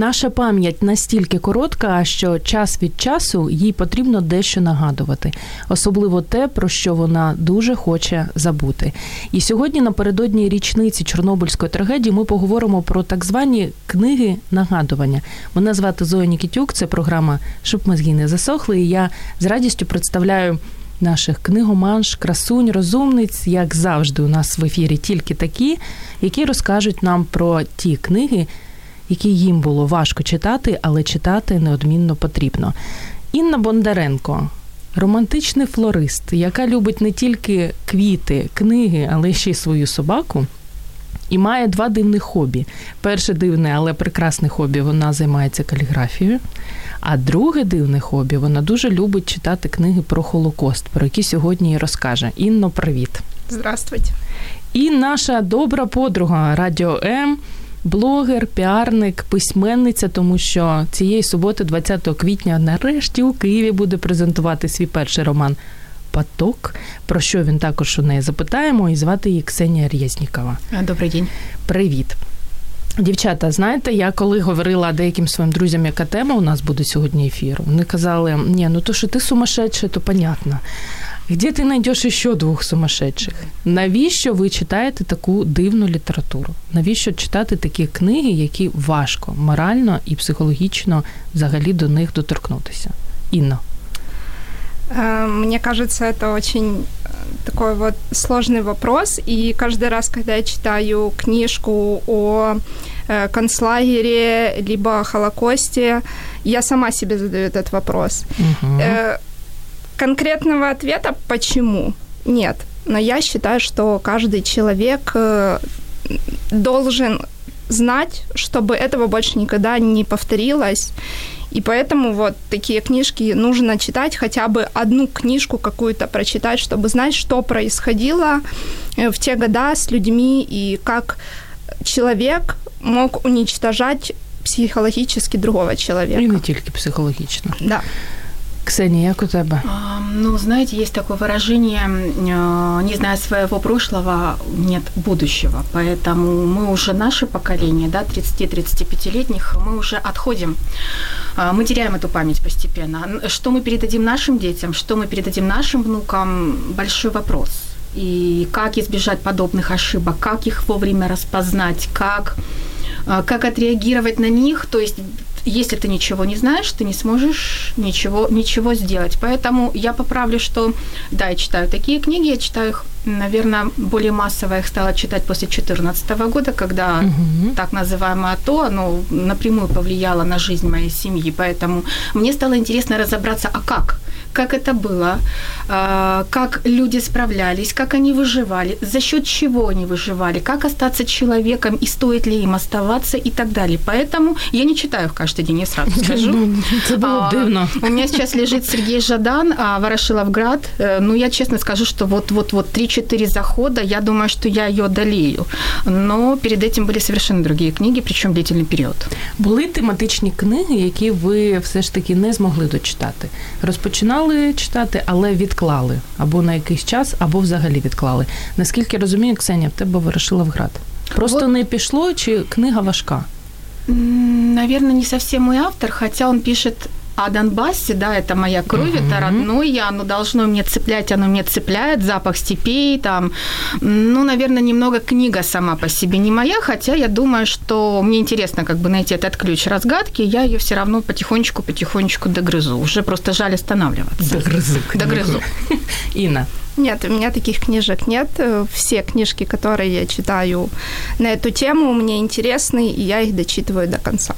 Наша пам'ять настільки коротка, що час від часу їй потрібно дещо нагадувати, особливо те, про що вона дуже хоче забути. І сьогодні, напередодні річниці Чорнобильської трагедії, ми поговоримо про так звані книги нагадування. Мене звати Зоя Нікітюк, це програма Щоб мозги не засохли. І я з радістю представляю. Наших книгоманш, красунь, розумниць, як завжди, у нас в ефірі тільки такі, які розкажуть нам про ті книги, які їм було важко читати, але читати неодмінно потрібно. Інна Бондаренко. Романтичний флорист, яка любить не тільки квіти, книги, але ще й свою собаку, і має два дивних хобі. Перше дивне, але прекрасне хобі вона займається каліграфією. А друге дивне хобі вона дуже любить читати книги про Холокост, про які сьогодні і розкаже. Інно, привіт. Здравствуйте. І наша добра подруга Радіо М блогер, піарник, письменниця, тому що цієї суботи, 20 квітня, нарешті у Києві буде презентувати свій перший роман Поток. Про що він також у неї запитаємо, і звати її Ксенія Рєзнікова. Добрий день. Привіт. Дівчата, знаєте, я коли говорила деяким своїм друзям, яка тема у нас буде сьогодні ефіру, вони казали, ні, ну то, що ти сумасшедша, то понятно. Де ти знайдеш ще двох сумасшедших? Навіщо ви читаєте таку дивну літературу? Навіщо читати такі книги, які важко морально і психологічно взагалі до них доторкнутися? Інна. Мне кажется, это очень такой вот сложный вопрос, и каждый раз, когда я читаю книжку о концлагере либо о Холокосте, я сама себе задаю этот вопрос. Угу. Конкретного ответа почему нет, но я считаю, что каждый человек должен знать, чтобы этого больше никогда не повторилось. И поэтому вот такие книжки нужно читать, хотя бы одну книжку какую-то прочитать, чтобы знать, что происходило в те года с людьми и как человек мог уничтожать психологически другого человека. И не только психологично. Да. Ксения, як у тебе? Ну, знаете, есть такое выражение, не зная своего прошлого, нет будущего. Поэтому мы уже, наше поколение, да, 30-35-летних, мы уже отходим. Мы теряем эту память постепенно. Что мы передадим нашим детям, что мы передадим нашим внукам, большой вопрос. И как избежать подобных ошибок, как их вовремя распознать, как, как отреагировать на них, то есть если ты ничего не знаешь, ты не сможешь ничего, ничего сделать. Поэтому я поправлю, что да, я читаю такие книги, я читаю их, наверное, более массово их стала читать после 2014 года, когда угу. так называемое АТО, оно напрямую повлияло на жизнь моей семьи. Поэтому мне стало интересно разобраться, а как? Как это было, как люди справлялись, как они выживали, за счет чего они выживали, как остаться человеком и стоит ли им оставаться и так далее. Поэтому я не читаю каждый день, я сразу скажу. Это было дивно. У меня сейчас лежит Сергей Жадан, Ворошиловград. Ну, я честно скажу, что вот-вот-вот 3-4 захода, я думаю, что я ее одолею. Но перед этим были совершенно другие книги, причем длительный период. Були тематичні книги, які ви все ж таки не змогли дочитати. Розпочинали починали читати, але відклали або на якийсь час, або взагалі відклали. Наскільки розумію, Ксенія, в тебе вирішила в град. Просто вот. не пішло, чи книга важка? Наверное, не совсем мой автор, хотя он пишет о Донбассе, да, это моя кровь, uh-huh. это родное, оно должно мне цеплять, оно мне цепляет, запах степей, там, ну, наверное, немного книга сама по себе не моя, хотя я думаю, что мне интересно как бы найти этот ключ разгадки, я ее все равно потихонечку-потихонечку догрызу, уже просто жаль останавливаться. Догрызу. Догрызу. Инна. Нет, у меня таких книжек нет. Все книжки, которые я читаю на эту тему, мне интересны, и я их дочитываю до конца.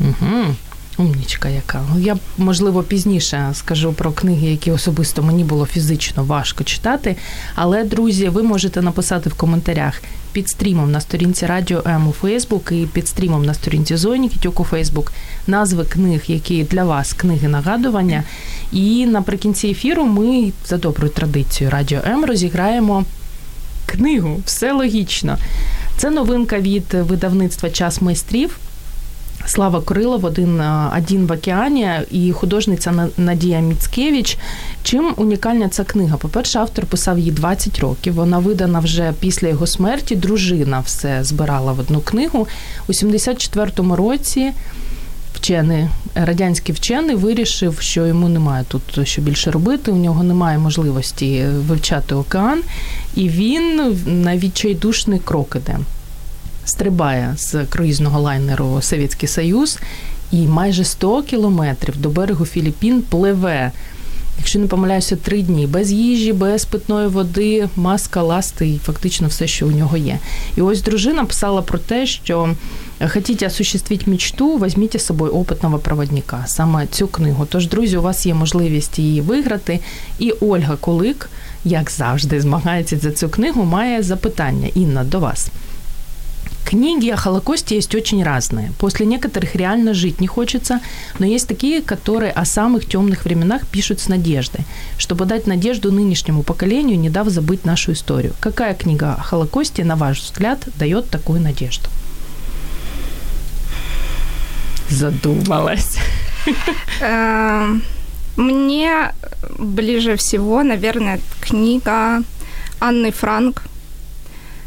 Угу. Умнічка, яка. Ну, я можливо пізніше скажу про книги, які особисто мені було фізично важко читати. Але, друзі, ви можете написати в коментарях під стрімом на сторінці Радіо М у Фейсбук і під стрімом на сторінці Зоні Кітюк у Фейсбук назви книг, які для вас книги нагадування. І наприкінці ефіру ми за доброю традицією Радіо М розіграємо книгу. Все логічно. Це новинка від видавництва Час майстрів. Слава Корилов, один один в океані і художниця Надія Міцкевич. Чим унікальна ця книга? По-перше, автор писав її 20 років. Вона видана вже після його смерті. Дружина все збирала в одну книгу. У 74-му році вчений, радянський вчений вирішив, що йому немає тут що більше робити. У нього немає можливості вивчати океан, і він на відчайдушний крок іде стрибає з круїзного лайнеру Совєтський Союз і майже 100 кілометрів до берегу Філіппін пливе. Якщо не помиляюся, три дні без їжі, без питної води, маска, ласти і фактично все, що у нього є. І ось дружина писала про те, що хотіть осуществити мечту, візьміть з собою опитного проводника, саме цю книгу. Тож, друзі, у вас є можливість її виграти. І Ольга Колик, як завжди, змагається за цю книгу, має запитання Інна до вас. Книги о Холокосте есть очень разные. После некоторых реально жить не хочется, но есть такие, которые о самых темных временах пишут с надеждой, чтобы дать надежду нынешнему поколению, не дав забыть нашу историю. Какая книга о Холокосте, на ваш взгляд, дает такую надежду? Задумалась. Эм, мне ближе всего, наверное, книга Анны Франк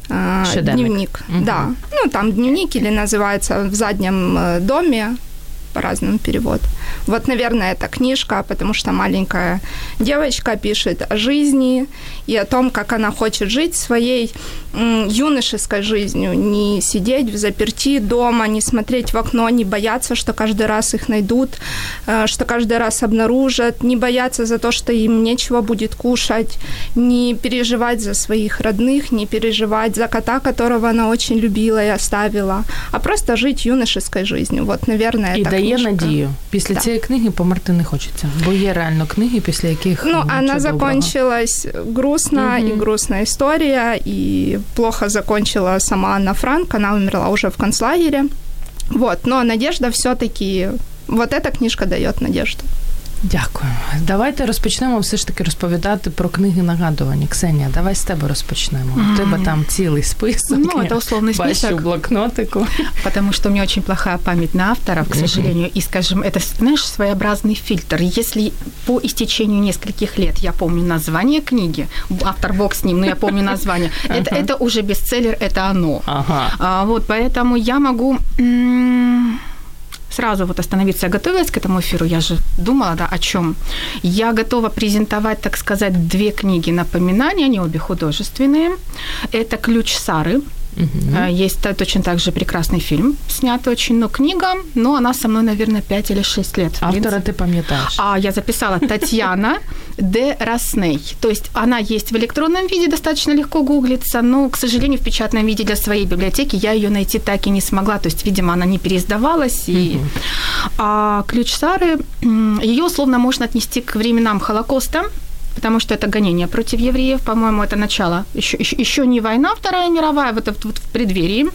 А, Шедеврик. дневник. Угу. Да. Ну, там дневник или называется в заднем э, доме по-разному перевод. Вот, наверное, эта книжка, потому что маленькая девочка пишет о жизни и о том, как она хочет жить своей юношеской жизнью, не сидеть в заперти дома, не смотреть в окно, не бояться, что каждый раз их найдут, э, что каждый раз обнаружат, не бояться за то, что им нечего будет кушать, не переживать за своих родных, не переживать за кота, которого она очень любила и оставила, а просто жить юношеской жизнью. Вот, наверное, і дає книжка. надію. Після да. цієї книги померти не хочеться, бо є реально книги, після яких ну она закончилась грустно угу. и грустная история и плохо закончила сама Анна Франк, она умерла уже в концлагере. Вот, но надежда все-таки, вот эта книжка дает надежду. Дякую. Давайте розпочнемо все ж таки розповідати про книги нагадування. Ксенія, давай з тебе розпочнемо. Mm-hmm. У тебе там цілий список. Ну, это условный список. Бачу блокнотику. Потому что у меня очень плохая память на авторов, к сожалению. И, скажем, это, знаешь, своеобразный фильтр. Если по истечению нескольких лет я помню название книги, автор бог с ним, но я помню название, это, это уже бестселлер, это оно. Ага. А, вот, поэтому я могу... М- сразу вот остановиться. Я готовилась к этому эфиру, я же думала, да, о чем. Я готова презентовать, так сказать, две книги напоминания, они обе художественные. Это «Ключ Сары», Угу. Есть точно так же прекрасный фильм, снят очень, но книга, но она со мной, наверное, 5 или 6 лет. Автора ты пам'ятаешь? А я записала Татьяна де Росней. То есть она есть в электронном виде, достаточно легко гуглится, но, к сожалению, в печатном виде для своей библиотеки я ее найти так и не смогла. То есть, видимо, она не переиздавалась. И... Угу. А ключ Сары, ее условно можно отнести к временам Холокоста, потому что это гонение против евреев, по-моему, это начало, еще, еще, еще не война Вторая мировая, вот, вот, вот в преддверии.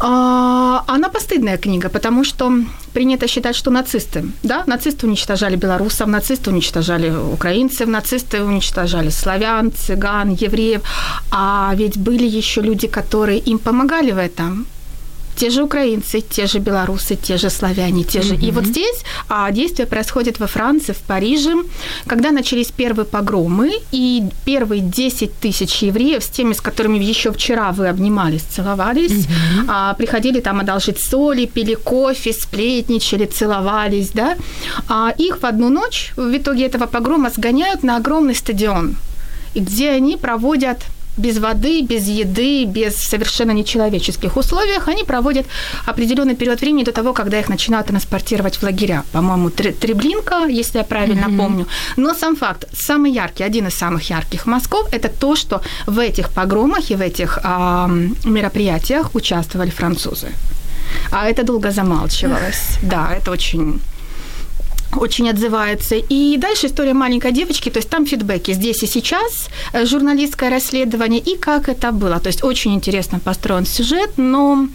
А, она постыдная книга, потому что принято считать, что нацисты, да, нацисты уничтожали белорусов, нацисты уничтожали украинцев, нацисты уничтожали славян, цыган, евреев, а ведь были еще люди, которые им помогали в этом те же украинцы, те же белорусы, те же славяне, те же. Mm-hmm. И вот здесь а, действие происходит во Франции, в Париже, когда начались первые погромы, и первые 10 тысяч евреев, с теми, с которыми еще вчера вы обнимались, целовались, mm-hmm. а, приходили там одолжить соли, пили кофе, сплетничали, целовались, да, а их в одну ночь в итоге этого погрома сгоняют на огромный стадион, где они проводят без воды, без еды, без совершенно нечеловеческих условиях, они проводят определенный период времени до того, когда их начинают транспортировать в лагеря. По-моему, Треблинка, если я правильно mm-hmm. помню. Но сам факт, самый яркий, один из самых ярких мазков, это то, что в этих погромах и в этих э, мероприятиях участвовали французы. А это долго замалчивалось. Да, это очень очень отзывается. И дальше история маленькой девочки, то есть там фидбэки здесь и сейчас, э, журналистское расследование и как это было. То есть очень интересно построен сюжет, но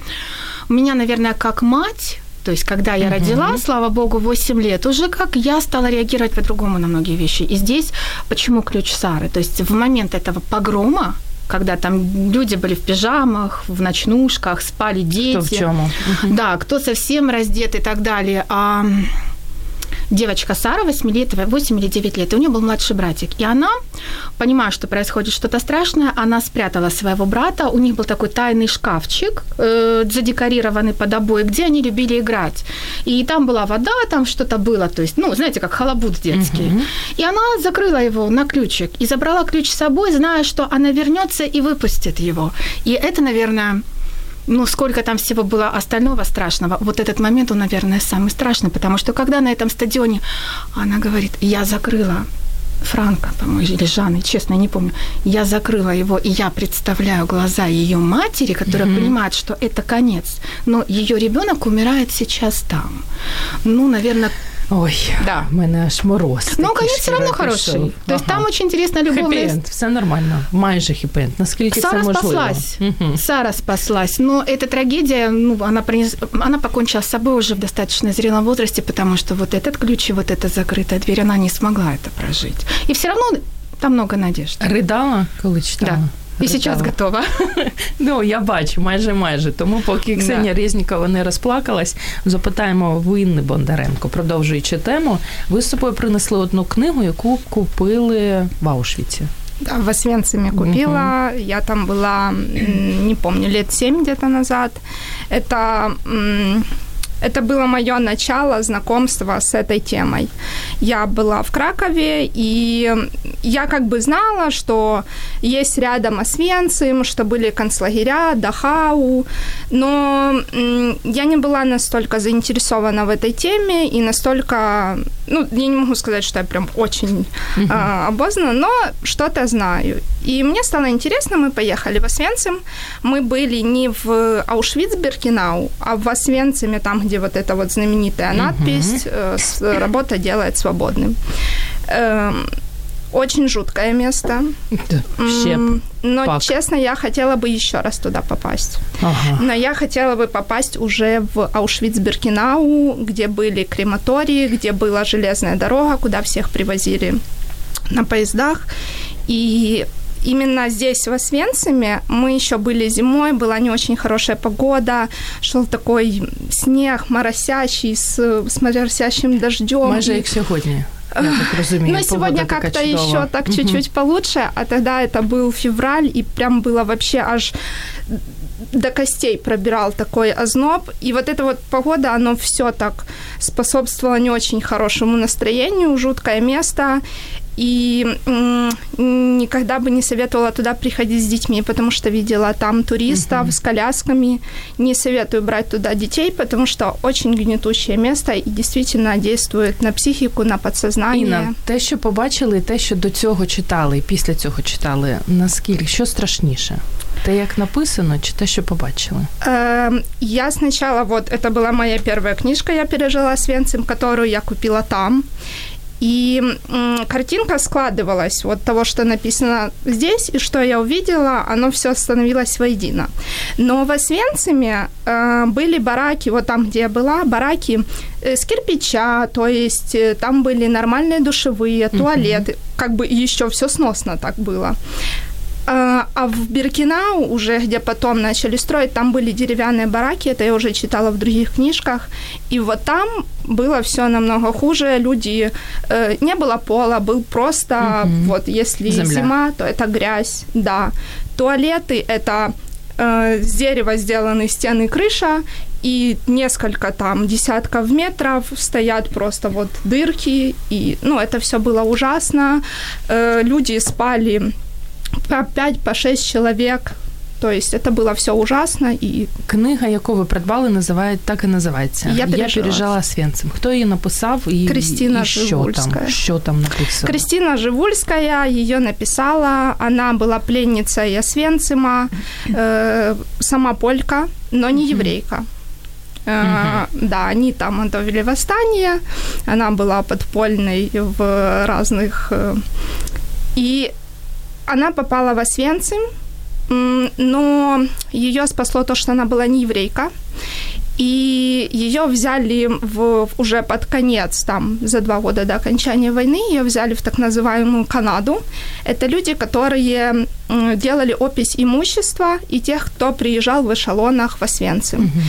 меня, наверное, как мать, то есть, когда я родила, слава богу, 8 лет, уже как я стала реагировать по-другому на многие вещи. И здесь почему ключ Сары? То есть, в момент этого погрома, когда там люди были в пижамах, в ночнушках, спали дети. Кто в чему? Да, кто совсем раздет и так далее. А девочка Сара, 8 лет, 8 или 9 лет, и у нее был младший братик. И она, понимая, что происходит что-то страшное, она спрятала своего брата. У них был такой тайный шкафчик, э, задекорированный под обои, где они любили играть. И там была вода, там что-то было, то есть, ну, знаете, как халабут детский. Угу. И она закрыла его на ключик и забрала ключ с собой, зная, что она вернется и выпустит его. И это, наверное, ну, сколько там всего было остального страшного. Вот этот момент, он, наверное, самый страшный, потому что когда на этом стадионе она говорит, я закрыла Франка, по-моему, или Жанны, честно, я не помню. Я закрыла его, и я представляю глаза ее матери, которая mm-hmm. понимает, что это конец. Но ее ребенок умирает сейчас там. Ну, наверное, Ой, да. в мене аж мороз. Ну, конец все равно хороший. Ага. То есть там очень интересно любовная... Хэппі все нормально, майже хэппі Наскільки Сара це можливо? спаслась. Угу. Сара спаслась. Но эта трагедия, ну, она, принес... она покончила с собой уже в достаточно зрелом возрасте, потому что вот этот ключ и вот эта закрытая дверь, она не смогла это прожить. И все равно там много надежд. Рыдала, коли читала? Да. І зараз готова. Ну, я бачу, майже майже. Тому поки Ксенія. Резнікова не розплакалась, запитаємо в Інни Бондаренко, продовжуючи тему. Ви з собою принесли одну книгу, яку купили в Аушвіці. Да, в Освенциме купила. Угу. Я там была, не помню, лет семь где-то назад. Это это было мое начало знакомства с этой темой. Я была в Кракове, и я как бы знала, что есть рядом Освенцим, что были концлагеря, Дахау, но я не была настолько заинтересована в этой теме и настолько, ну, я не могу сказать, что я прям очень uh-huh. а, обознана, но что-то знаю. И мне стало интересно, мы поехали в Освенцим, мы были не в Аушвиц-Биркенау, а в Освенциме, там, где вот эта вот знаменитая надпись uh-huh. «Работа делает свободным». Эм, очень жуткое место. Щеп. Но, Пак. честно, я хотела бы еще раз туда попасть. Ага. Но я хотела бы попасть уже в Аушвиц-Биркенау, где были крематории, где была железная дорога, куда всех привозили на поездах. И именно здесь, в Освенциме, мы еще были зимой, была не очень хорошая погода, шел такой снег моросящий с, с моросящим дождем. Майже як сьогодні. Я так разумею, Но сегодня как-то еще так чуть-чуть получше, а тогда это был февраль, и прям было вообще аж до костей пробирал такой озноб. И вот эта вот погода, оно все так способствовало не очень хорошему настроению, жуткое место и никогда бы не советовала туда приходить с детьми, потому что видела там туристов uh-huh. с колясками. Не советую брать туда детей, потому что очень гнетущее место і дійсно действует на психіку, на підсознання. Інна, те, що побачили, те, що до цього читали, і після цього читали, наскільки що страшніше? Те, як написано, чи те, що побачили? Э, я сначала, вот это была моя первая книжка, я пережила с Венцем, которую я купила там. И картинка складывалась вот того, что написано здесь, и что я увидела, оно все становилось воедино. Но в Освенциме э, были бараки, вот там, где я была, бараки э, с кирпича, то есть э, там были нормальные душевые, туалеты, uh-huh. как бы еще все сносно так было. А, а в Биркинау уже, где потом начали строить, там были деревянные бараки, это я уже читала в других книжках, и вот там было все намного хуже, люди, э, не было пола, был просто, mm-hmm. вот если Земля. зима, то это грязь, да. Туалеты это э, с дерева сделаны стены крыша, и несколько там десятков метров стоят просто вот дырки, и, ну, это все было ужасно. Э, люди спали по 5, по 6 человек. То есть это было все ужасно. І... Книга, яку ви придбали, називає, так і називається. Я пережила, Я пережила Свенцем. Хто її написав і, Кристина і що там? Що там написано? Кристина Живульская ее написала. Она была пленницей Освенцима, э, сама полька, но не еврейка. Угу. Да, они там готовили восстание, она была подпольной в разных... Э, и она попала в Освенцим, но ее спасло то, что она была не еврейка, и ее взяли в, уже под конец, там, за два года до окончания войны, ее взяли в так называемую Канаду. Это люди, которые делали опись имущества и тех, кто приезжал в эшелонах в Освенцим. Угу.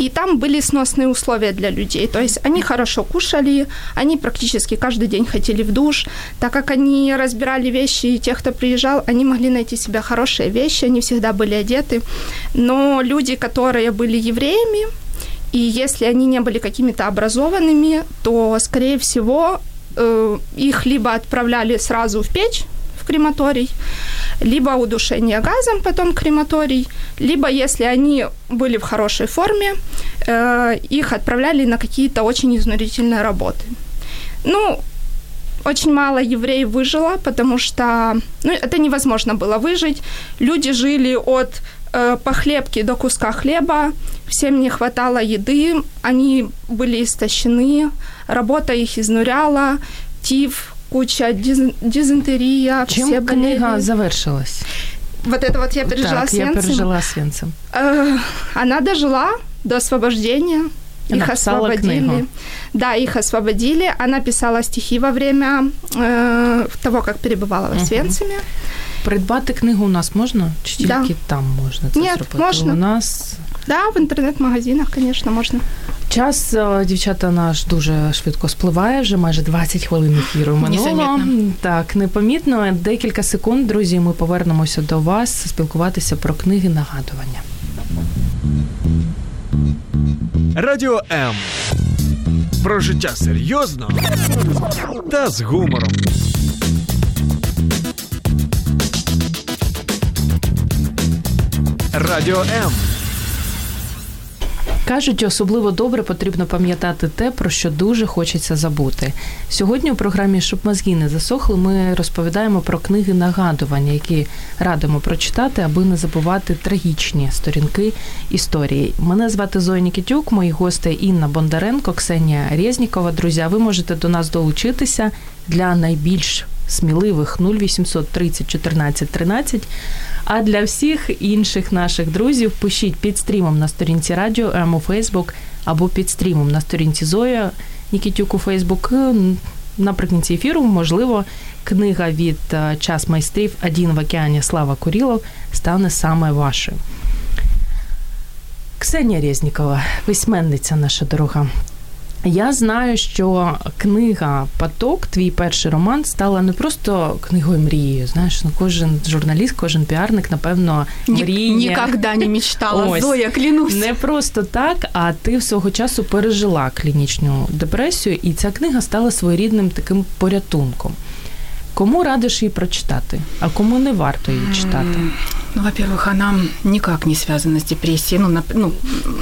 И там были сносные условия для людей. То есть они хорошо кушали, они практически каждый день ходили в душ. Так как они разбирали вещи тех, кто приезжал, они могли найти себе хорошие вещи, они всегда были одеты. Но люди, которые были евреями, и если они не были какими-то образованными, то, скорее всего, э, их либо отправляли сразу в печь, крематорий, либо удушение газом, потом крематорий, либо, если они были в хорошей форме, э, их отправляли на какие-то очень изнурительные работы. Ну, очень мало евреев выжило, потому что ну, это невозможно было выжить. Люди жили от э, похлебки до куска хлеба, всем не хватало еды, они были истощены, работа их изнуряла, тиф, куча диз, дизентерия, Чем все книга завершилась? Вот это вот я пережила так, с Венцем. я пережила с Венцем. Э, она дожила до освобождения. Их освободили. Книгу. Да, их освободили. Она писала стихи во время э, того, как перебывала в Освенциме. Угу. Придбати книгу у нас можна? Чи тільки да. там можна це Нет, зробити? Можна. У нас Да, в інтернет-магазинах, звісно, можна. Час, е, дівчата, наш дуже швидко спливає, вже майже 20 хвилин ефіру минуло. Так, непомітно. Декілька секунд, друзі, ми повернемося до вас спілкуватися про книги нагадування. Радіо М. Про життя серйозно та з гумором. Радіо М. Кажуть, особливо добре потрібно пам'ятати те, про що дуже хочеться забути. Сьогодні у програмі «Щоб мозги не засохли, ми розповідаємо про книги нагадування, які радимо прочитати, аби не забувати трагічні сторінки історії. Мене звати Зоя Нікітюк, мої гості Інна Бондаренко, Ксенія Резнікова. Друзі, ви можете до нас долучитися для найбільш сміливих 0800 30 14 13. А для всіх інших наших друзів пишіть під стрімом на сторінці Радіо М у Фейсбук або під стрімом на сторінці Зоя Нікітюк у Фейсбук. Наприкінці ефіру, можливо, книга від е, час майстрів Один в океані Слава Курілов стане саме вашою. Ксенія Резнікова, письменниця наша дорога. Я знаю, що книга Поток, твій перший роман, стала не просто книгою мрією. Знаєш, ну кожен журналіст, кожен піарник, напевно, мріє. Ніколи не мечтала. Ось. Зоя, клянусь. Не просто так, а ти свого часу пережила клінічну депресію, і ця книга стала своєрідним таким порятунком. Кому радиш її прочитати, а кому не варто її читати? Ну, во-первых, она никак не связана с депрессией. Ну, ну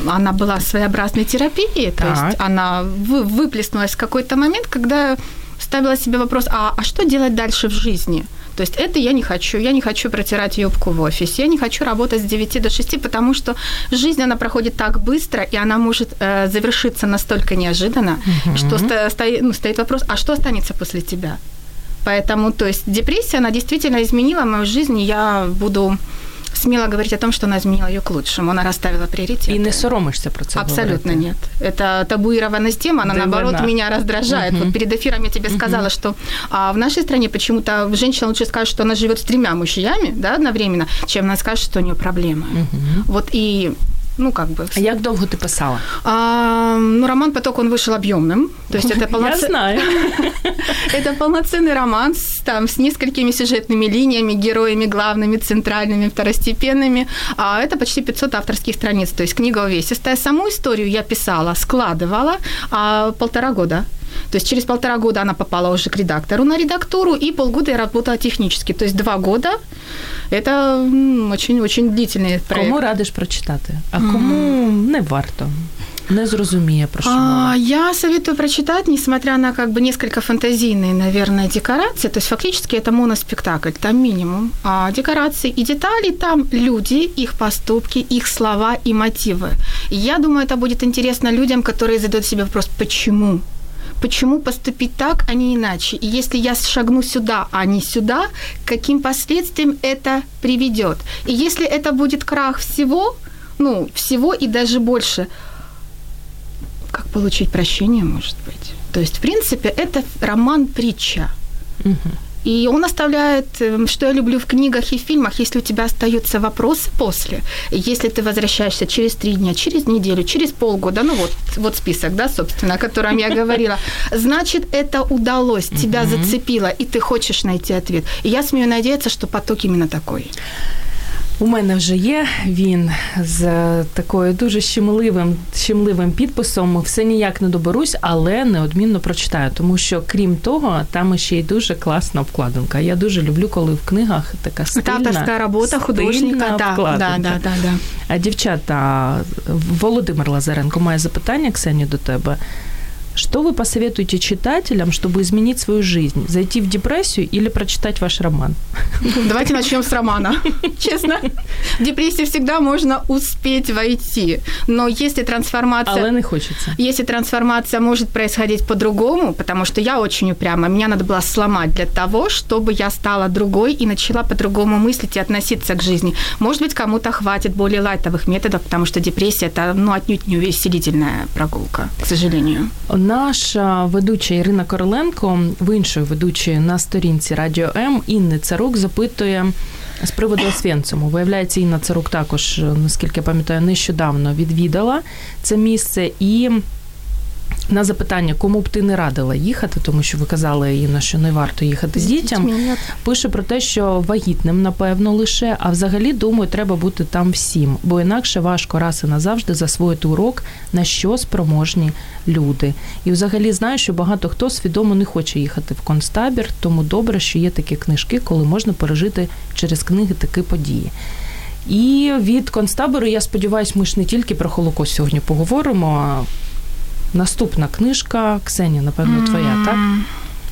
она была своеобразной терапией, то так. есть она вы, выплеснулась в какой-то момент, когда ставила себе вопрос, а, а что делать дальше в жизни? То есть это я не хочу. Я не хочу протирать юбку в офисе. Я не хочу работать с 9 до 6, потому что жизнь, она проходит так быстро, и она может э, завершиться настолько неожиданно, угу. что стоит, ну, стоит вопрос, а что останется после тебя? Поэтому, то есть депрессия, она действительно изменила мою жизнь, и я буду смело говорить о том, что она изменила ее к лучшему. Она расставила приоритеты. И не соромишься про это Абсолютно говорить. нет. Это табуированная тема, она, да, наоборот, да. меня раздражает. Угу. Вот перед эфиром я тебе сказала, угу. что а, в нашей стране почему-то женщина лучше скажет, что она живет с тремя мужьями да, одновременно, чем она скажет, что у нее проблемы. Угу. Вот и ну, как бы. А як довго ти писала? А, ну, роман «Поток», он вышел объемным. То есть это полноценный... Я знаю. это полноценный роман с, там, с несколькими сюжетными линиями, героями главными, центральными, второстепенными. А это почти 500 авторских страниц. То есть книга увесистая. Саму историю я писала, складывала а, полтора года. То есть через полтора года она попала уже к редактору на редактуру, и полгода я работала технически. То есть два года это очень-очень длительный проект. Кому радиш прочитати, а кому mm. не варто? не зрозуміє про що мова? А, Я советую прочитать, несмотря на как бы несколько фантазийные, наверное, декорации. То есть фактически это моноспектакль, там минимум а, декорации и детали, там люди, их поступки, их слова и мотивы. И я думаю, это будет интересно людям, которые задают себе вопрос, почему? Почему поступить так, а не иначе? И если я шагну сюда, а не сюда, к каким последствиям это приведет? И если это будет крах всего, ну, всего и даже больше, как получить прощение, может быть? То есть, в принципе, это роман-притча. Угу. И он оставляет, эм, что я люблю в книгах и фильмах, если у тебя остаются вопросы после, если ты возвращаешься через три дня, через неделю, через полгода, ну вот, вот список, да, собственно, о котором я говорила, значит, это удалось, тебя зацепило, и ты хочешь найти ответ. И я смею надеяться, что поток именно такой. У мене вже є він з такою дуже щемливим, щемливим підписом. Все ніяк не доберусь, але неодмінно прочитаю, тому що крім того, там ще й дуже класна обкладинка. Я дуже люблю, коли в книгах така стильна, авторська робота художника. Да, да, да, да, да. А дівчата, Володимир Лазаренко має запитання, Ксені, до тебе. Что вы посоветуете читателям, чтобы изменить свою жизнь? Зайти в депрессию или прочитать ваш роман? Давайте начнем с романа. Честно, в депрессию всегда можно успеть войти. Но если трансформация... Але не хочется. Если трансформация может происходить по-другому, потому что я очень упряма, меня надо было сломать для того, чтобы я стала другой и начала по-другому мыслить и относиться к жизни. Может быть, кому-то хватит более лайтовых методов, потому что депрессия – это ну, отнюдь не увеселительная прогулка, к сожалению. Наша ведуча Ірина Короленко в іншої ведучої на сторінці Радіо М Інни Царук запитує з приводу Освенциму. Виявляється, Інна Царук також, наскільки я пам'ятаю, нещодавно відвідала це місце і. На запитання, кому б ти не радила їхати, тому що ви казали Інна, що не варто їхати з дітям. Пише про те, що вагітним, напевно, лише, а взагалі думаю, треба бути там всім, бо інакше важко раз і назавжди засвоїти урок, на що спроможні люди. І взагалі знаю, що багато хто свідомо не хоче їхати в концтабір, тому добре, що є такі книжки, коли можна пережити через книги такі події. І від концтабору, я сподіваюся, ми ж не тільки про Холокост сьогодні поговоримо. а Наступна книжка, Ксенія, напевно, твоя, так?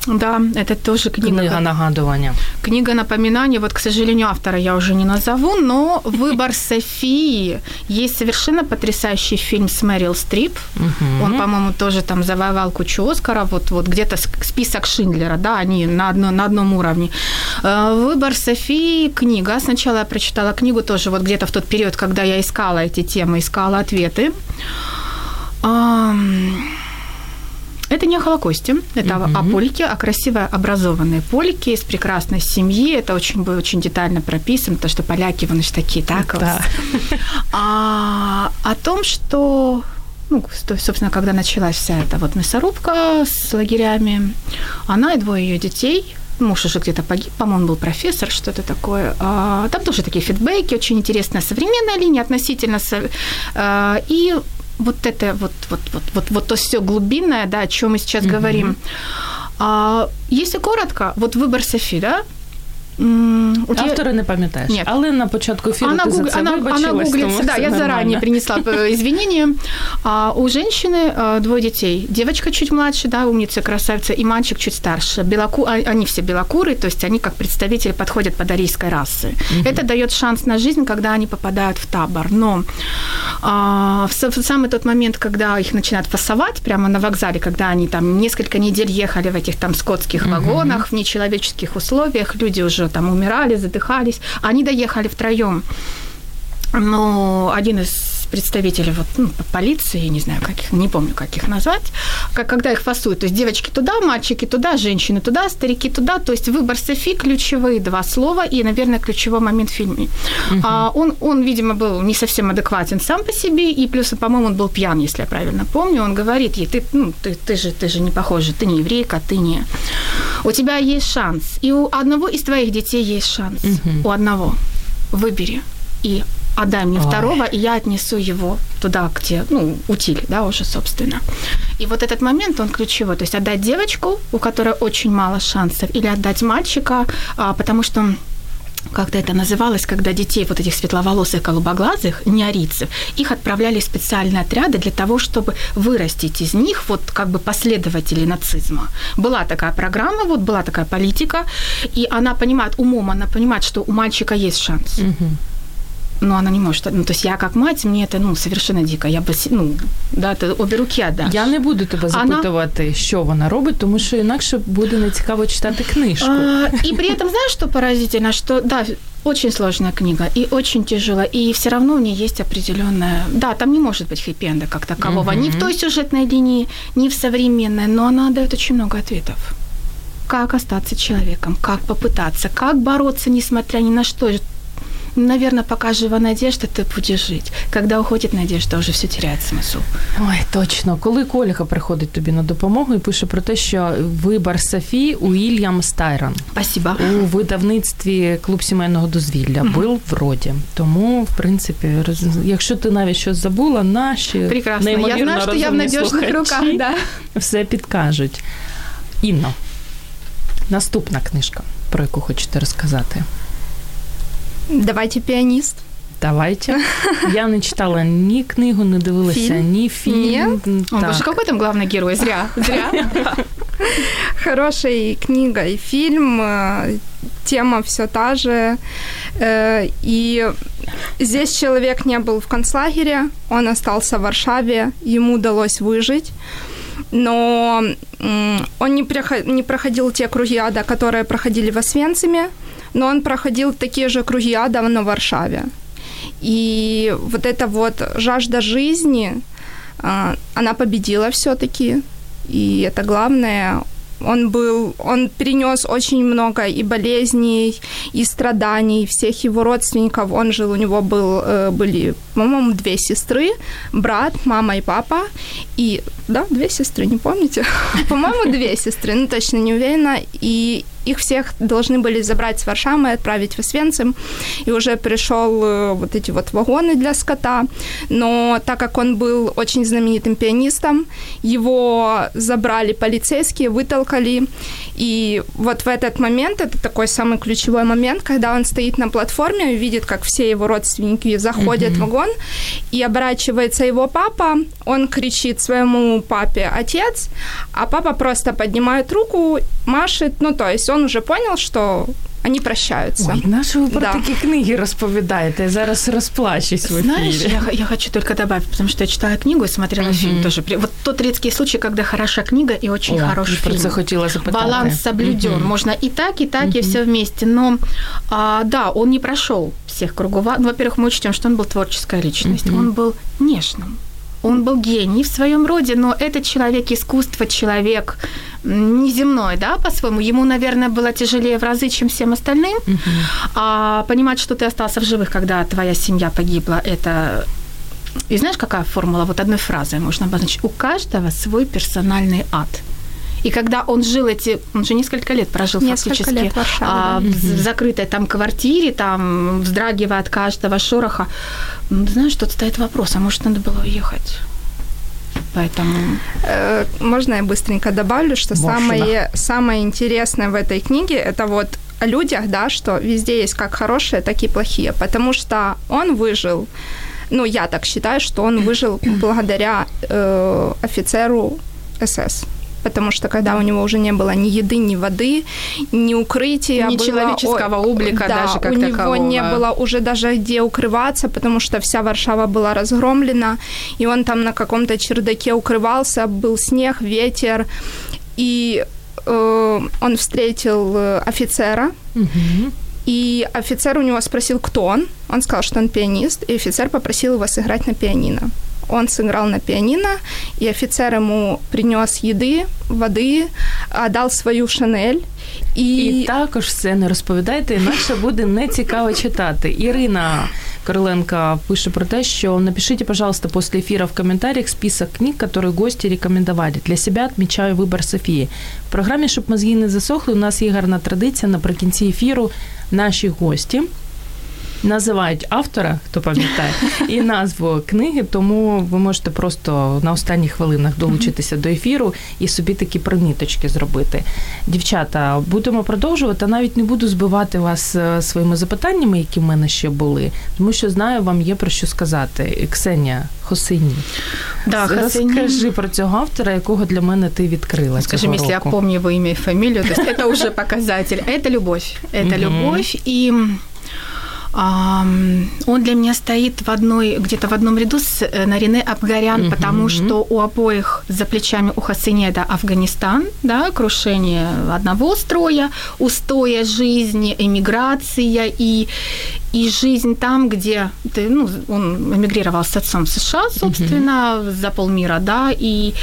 Да, это тоже книга. Книга нагадування. Книга напоминаний. Вот, к сожалению, автора я уже не назову, но «Выбор Софии». Есть совершенно потрясающий фильм с Мэрил Стрип. Угу. Он, по-моему, тоже там завоевал кучу Оскаров. Вот, вот где-то список Шиндлера, да, они на, одно, на одном уровне. Э, «Выбор Софии» книга. Сначала я прочитала книгу тоже вот где-то в тот период, когда я искала эти темы, искала ответы. Это не о Холокосте, это mm-hmm. о Польке, о красивой образованной Польке из прекрасной семьи. Это очень было очень детально прописано, то, что поляки, вон же такие, так? Да. А, о том, что ну, собственно, когда началась вся эта вот мясорубка с лагерями, она и двое ее детей муж уже где-то погиб, по-моему, был профессор, что-то такое. А, там тоже такие фидбэки, очень интересная современная линия относительно... А, и вот это вот, вот, вот, вот, вот то все глубинное, да, о чем мы сейчас mm-hmm. говорим. А, если коротко, вот выбор Софи, да, у Автора не пам'ятаєш. Нет. Але на початку ефіру она ти гуг... за це она, вибачилась, она гуглится, да, я нормально. заранее принесла извинения. А, у женщины а, двое детей. Девочка чуть младше, да, умница, красавица, и мальчик чуть старше. Белоку... А, они все белокурые, то есть они как представители подходят под арийской расы. Угу. Это дает шанс на жизнь, когда они попадают в табор. Но а, в, в самый тот момент, когда их начинают фасовать прямо на вокзале, когда они там несколько недель ехали в этих там скотских угу. вагонах, в нечеловеческих условиях, люди уже там умирали, задыхались. Они доехали втроем. Но один из представителей вот, ну, полиции, не знаю, каких, не помню, как их назвать, как, когда их фасуют. То есть девочки туда, мальчики туда, женщины туда, старики туда. То есть выбор Софи, ключевые два слова и, наверное, ключевой момент в фильме. Uh-huh. А, он, он, видимо, был не совсем адекватен сам по себе, и плюс, по-моему, он был пьян, если я правильно помню. Он говорит ей, ты, ну, ты, ты, же, ты же не похожа, ты не еврейка, ты не... У тебя есть шанс. И у одного из твоих детей есть шанс. Uh-huh. У одного. Выбери. И отдай мне Ой. второго, и я отнесу его туда, где, ну, утиль, да, уже, собственно. И вот этот момент, он ключевой. То есть отдать девочку, у которой очень мало шансов, или отдать мальчика, а, потому что как-то это называлось, когда детей вот этих светловолосых, голубоглазых, неорийцев, их отправляли в специальные отряды для того, чтобы вырастить из них вот как бы последователей нацизма. Была такая программа, вот была такая политика, и она понимает, умом она понимает, что у мальчика есть шанс. Угу но она не может. Ну, то есть я как мать, мне это ну, совершенно дико. Я бы, ну, да, ти обі руки віддаш. Я не буду тебе запитувати, вона... що вона робить, тому що інакше буде нецікаво читати книжку. А, и при этом, знаешь, что поразительно, что, да, очень сложная книга и очень тяжелая, и все равно у нее есть определенная... Да, там не может быть хэппи как такового, угу. ни в той сюжетной линии, ни в современной, но она дает очень много ответов как остаться человеком, как попытаться, как бороться, несмотря ни на что, наверное, пока жива надежда, ты будешь жить. Когда уходит надежда, уже все теряет смысл. Ой, точно. Коли Ольга приходить тобі на допомогу і пише про те, що вибор Софі Уільям Стайрон. Спасибо. У видавництві клуб сімейного дозвілля угу. був вроді. Тому, в принципі, якщо ти навіть щось забула, наші Прекрасно. Я знаю, що я в надіжних руках, да. все підкажуть. Інно, наступна книжка, про яку хочете розказати. Давайте піаніст. Давайте. Я не читала ні книгу, не дивилася, фильм? ні фільм. Нет? О, боже, какой там главный герой? Зря. Зря. Хорошая книга и фильм. Э, тема все та же. Э, и здесь человек не был в концлагере, он остался в Варшаве, ему удалось выжить но он не, проходил те круги ада, которые проходили в Освенциме, но он проходил такие же круги ада в Варшаве. И вот эта вот жажда жизни, а, она победила все-таки. И это главное, он был, он перенес очень много и болезней, и страданий всех его родственников. Он жил, у него был, э, были, по-моему, две сестры, брат, мама и папа. И, да, две сестры, не помните? По-моему, две сестры, ну точно не уверена. И их всех должны были забрать с Варшавы и отправить в Освенцим. И уже пришел э, вот эти вот вагоны для скота. Но так как он был очень знаменитым пианистом, его забрали полицейские, вытолкали. И вот в этот момент, это такой самый ключевой момент, когда он стоит на платформе и видит, как все его родственники заходят mm-hmm. в вагон, и оборачивается его папа, он кричит своему папе «отец», а папа просто поднимает руку, машет, ну, то есть он уже понял, что они прощаются. Ой, наши вы про да. такие книги рассповедаете. Я зараз расплачусь в эфире. Знаешь, я, я хочу только добавить, потому что я читала книгу и смотрела uh-huh. фильм тоже. Вот тот редкий случай, когда хорошая книга и очень О, хороший фильм. захотела запытать. Баланс соблюден. Uh-huh. Можно и так, и так, uh-huh. и все вместе. Но а, да, он не прошел всех кругов. Ну, во-первых, мы учтем, что он был творческая личность. Uh-huh. Он был нежным. Он был гений в своем роде, но этот человек искусство, человек неземной, да, по-своему. Ему, наверное, было тяжелее в разы, чем всем остальным. А понимать, что ты остался в живых, когда твоя семья погибла, это и знаешь, какая формула? Вот одной фразой можно обозначить. У каждого свой персональный ад. И когда он жил эти, он же несколько лет прожил несколько фактически лет в, Варшаве, а, в закрытой там квартире, там вздрагивая от каждого шороха, ну, знаешь, тут стоит вопрос, а может надо было уехать? Поэтому... Э, можно я быстренько добавлю, что самое, самое интересное в этой книге это вот о людях, да, что везде есть как хорошие, так и плохие, потому что он выжил, ну, я так считаю, что он выжил благодаря э, офицеру СС потому что когда у него уже не было ни еды, ни воды, ни укрытия, ни было... человеческого облика да, даже как у такового. него не было уже даже где укрываться, потому что вся Варшава была разгромлена, и он там на каком-то чердаке укрывался, был снег, ветер, и э, он встретил э, офицера, угу. и офицер у него спросил, кто он. Он сказал, что он пианист, и офицер попросил его сыграть на пианино. Он сыграл на пианино, и офицер ему принес еды, води, дав свою шанель. І... і також все не розповідайте, інакше буде не цікаво читати. Ірина Короленко пише про те, що напишите, пожалуйста, после эфира в комментариях список книг, которые гости рекомендовали. Для себя отмечаю выбор Софії. В програмі, щоб мозги не засохли, у нас є гарна традиція наприкінці ефіру наші гості називають автора, хто пам'ятає, і назву книги, тому ви можете просто на останніх хвилинах долучитися до ефіру і собі такі приміточки зробити. Дівчата, будемо продовжувати. Навіть не буду збивати вас е, своїми запитаннями, які в мене ще були, тому що знаю, вам є про що сказати. Ксенія Хосині. Да, Розкажи Хосині. про цього автора, якого для мене ти відкрила. Скажем, если я помню его имя и фамилию, то есть это уже показатель. Это любовь. Это любовь. И он для меня стоит в одной, где-то в одном ряду с э, Нарине Абгарян, mm-hmm. потому что у обоих за плечами у это Афганистан, да, крушение одного строя, устоя жизни, эмиграция и, и жизнь там, где ты, ну, он эмигрировал с отцом в США, собственно, mm-hmm. за полмира, да, и,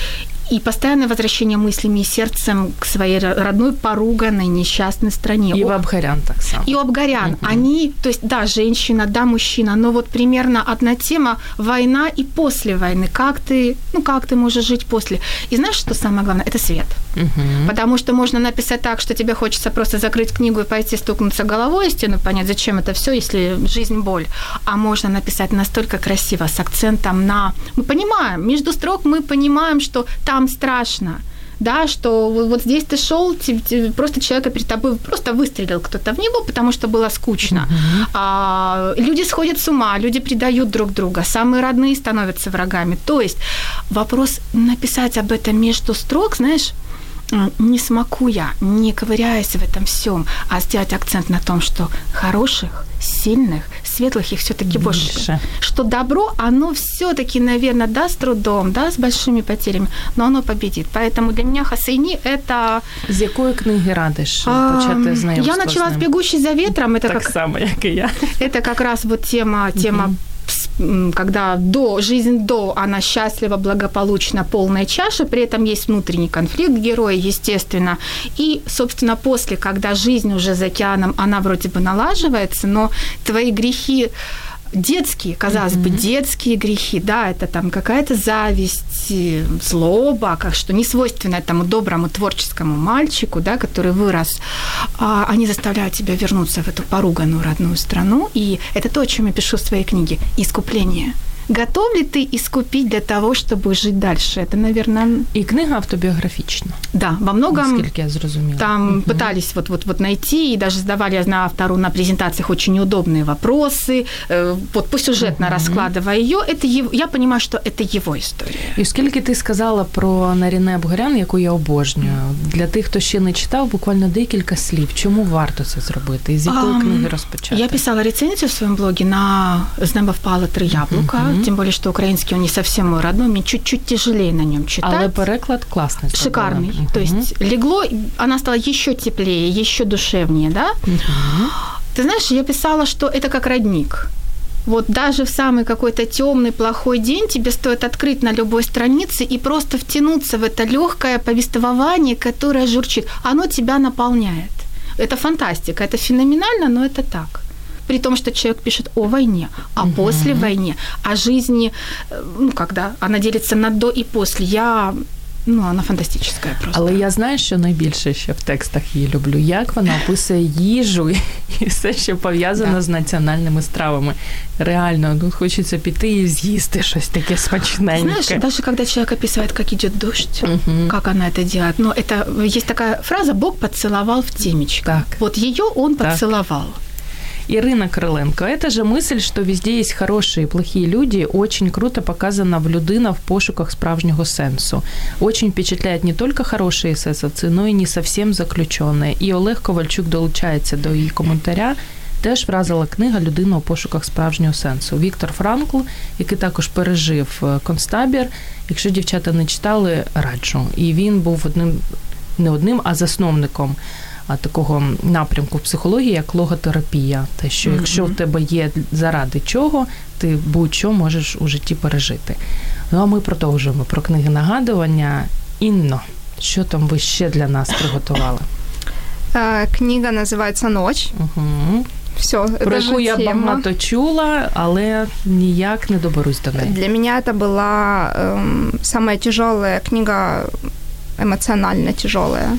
и постоянное возвращение мыслями и сердцем к своей родной, поруганной, несчастной стране. И у Абгарян так само. И у Абгарян. Mm-hmm. Они, то есть, да, женщина, да, мужчина, но вот примерно одна тема – война и после войны. Как ты, ну, как ты можешь жить после? И знаешь, что самое главное? Это свет. Mm-hmm. Потому что можно написать так, что тебе хочется просто закрыть книгу и пойти стукнуться головой о стену, понять, зачем это все, если жизнь – боль. А можно написать настолько красиво, с акцентом на… Мы понимаем, между строк мы понимаем, что там страшно, да, что вот здесь ты шел, просто человека перед тобой просто выстрелил кто-то в него, потому что было скучно. Uh-huh. А, люди сходят с ума, люди предают друг друга, самые родные становятся врагами. То есть вопрос написать об этом между строк, знаешь, не смакуя, не ковыряясь в этом всем, а сделать акцент на том, что хороших, сильных, светлых их все-таки больше. больше. Что добро, оно все-таки, наверное, да, с трудом, да, с большими потерями, но оно победит. Поэтому для меня Хасейни это... З якої книги радиш знайомство Я начала с «Бегущий за ветром». Это так как, само, як і я. Это как раз вот тема, тема mm-hmm когда до, жизнь до, она счастлива, благополучна, полная чаша, при этом есть внутренний конфликт героя, естественно. И, собственно, после, когда жизнь уже за океаном, она вроде бы налаживается, но твои грехи детские, казалось mm-hmm. бы, детские грехи, да, это там какая-то зависть, злоба, как что не свойственно этому доброму творческому мальчику, да, который вырос, а, они заставляют тебя вернуться в эту поруганную родную страну, и это то, о чем я пишу в своей книге, искупление – Готов ли ты искупить для того, чтобы жить дальше? Это, наверное... И книга автобиографична. Да, во многом... Насколько я зрозумела. Там угу. пытались вот, вот, вот найти, и даже задавали, я знаю, автору на презентациях очень неудобные вопросы, э, вот посюжетно угу. раскладывая ее. Это его, я понимаю, что это его история. І оскільки ти сказала про Наріне Богорян, яку я обожнюю, для тих, хто ще не читав, буквально декілька слів. Чому варто це зробити? І з якої um, книги розпочати? Я писала рецензию в своем блоге на «З неба впало три яблука». Угу. Тем более, что украинский он не совсем мой родной, мне чуть-чуть тяжелее на нем читать. Але переклад классный. Шикарный. Угу. То есть легло, она стала еще теплее, еще душевнее, да? Угу. Ты знаешь, я писала, что это как родник. Вот даже в самый какой-то темный, плохой день тебе стоит открыть на любой странице и просто втянуться в это легкое повествование, которое журчит. Оно тебя наполняет. Это фантастика, это феноменально, но это так при том, что человек пишет о войне, о угу. после войне, о жизни, э, ну, когда она делится на до и после. Я Ну, вона фантастична просто. Але я знаю, що найбільше ще в текстах її люблю, як вона описує їжу і все, що пов'язано да. з національними стравами. Реально, ну хочеться піти і з'їсти щось таке смачненьке. Знаешь, даже когда человек описывает, как идет дождь, угу. как она это делает, но это есть такая фраза «Бог поцеловал в темечко». Так. Вот ее он так. поцеловал. Ирина Крыленко. Это же мысль, что везде есть хорошие и плохие люди, очень круто показана в людина в пошуках справжнього сенсу. Очень впечатляет не только хорошие есесовці, но і не совсем заключені. І Олег Ковальчук долучається до її коментаря. Теж вразила книга Людина у пошуках справжнього сенсу. Віктор Франкл, який також пережив е, концтабір. Якщо дівчата не читали, раджу. І він був одним не одним, а засновником такого напрямку в психології, як логотерапія. Те, що mm-hmm. якщо в тебе є заради чого, ти будь-що можеш у житті пережити. Ну а ми продовжуємо про книги нагадування. Інно, що там ви ще для нас приготували? Книга називається Ноч. Угу. Все, Про яку я тема. багато чула, але ніяк не доберусь до неї. Для меня это была эм, самая тяжелая книга эмоционально тяжелая.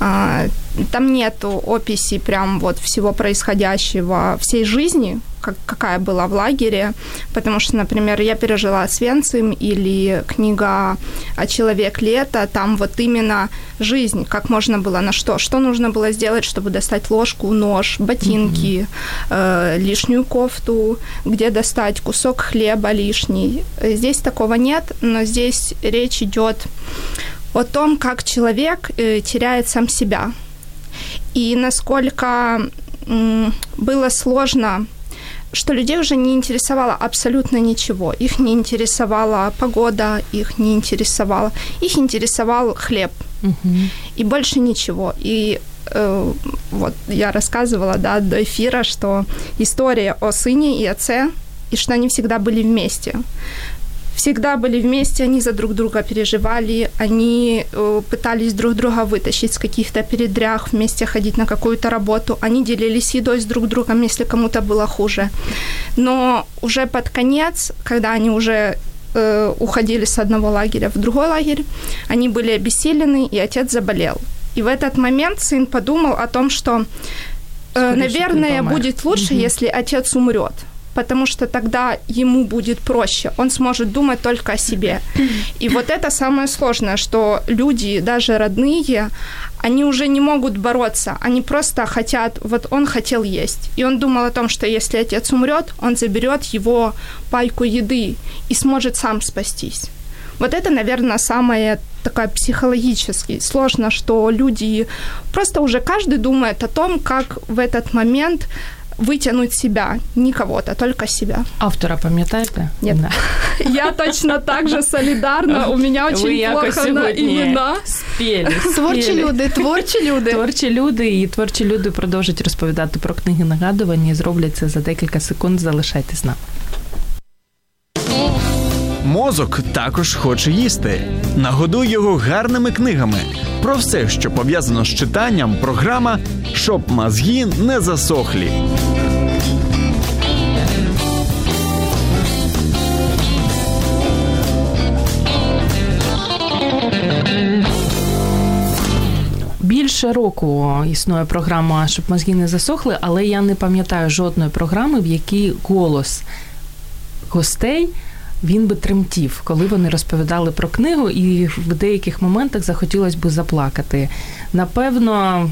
А, там нету описи прям вот всего происходящего всей жизни, как, какая была в лагере, потому что, например, я пережила Свенцим или книга «А человек лета», там вот именно жизнь, как можно было на что, что нужно было сделать, чтобы достать ложку, нож, ботинки, mm-hmm. э, лишнюю кофту, где достать кусок хлеба лишний. Здесь такого нет, но здесь речь идет о том, как человек э, теряет сам себя. И насколько было сложно что людей уже не интересовало абсолютно ничего. Их не интересовала погода, их не интересовало, их интересовал хлеб. Угу. И больше ничего. И э, вот я рассказывала да, до эфира, что история о сыне и отце, и что они всегда были вместе всегда были вместе, они за друг друга переживали, они э, пытались друг друга вытащить с каких-то передрях, вместе ходить на какую-то работу, они делились едой с друг другом, если кому-то было хуже. Но уже под конец, когда они уже э, уходили с одного лагеря в другой лагерь, они были обессилены, и отец заболел. И в этот момент сын подумал о том, что, э, наверное, будет лучше, угу. если отец умрет потому что тогда ему будет проще, он сможет думать только о себе. И вот это самое сложное, что люди, даже родные, они уже не могут бороться, они просто хотят, вот он хотел есть, и он думал о том, что если отец умрет, он заберет его пайку еды и сможет сам спастись. Вот это, наверное, самое такое психологически сложно, что люди просто уже каждый думает о том, как в этот момент вытянуть себя, не кого-то, только себя. Автора пам'ятаєте? Нет. Да. Я точно так же солідарна, у меня очень плохо на імена. Спєлі, Творчі люди, творчі люди. Творчі люди, і творчі люди продовжать розповідати про книги нагадування і зроблять це за декілька секунд. Залишайтесь з нами. Мозок також хоче їсти. Нагодуй його гарними книгами. Про все, що пов'язано з читанням, програма щоб мозги не засохлі. Більше року існує програма, щоб мозги не засохли, але я не пам'ятаю жодної програми, в якій голос гостей він би тремтів, коли вони розповідали про книгу, і в деяких моментах захотілося би заплакати. Напевно,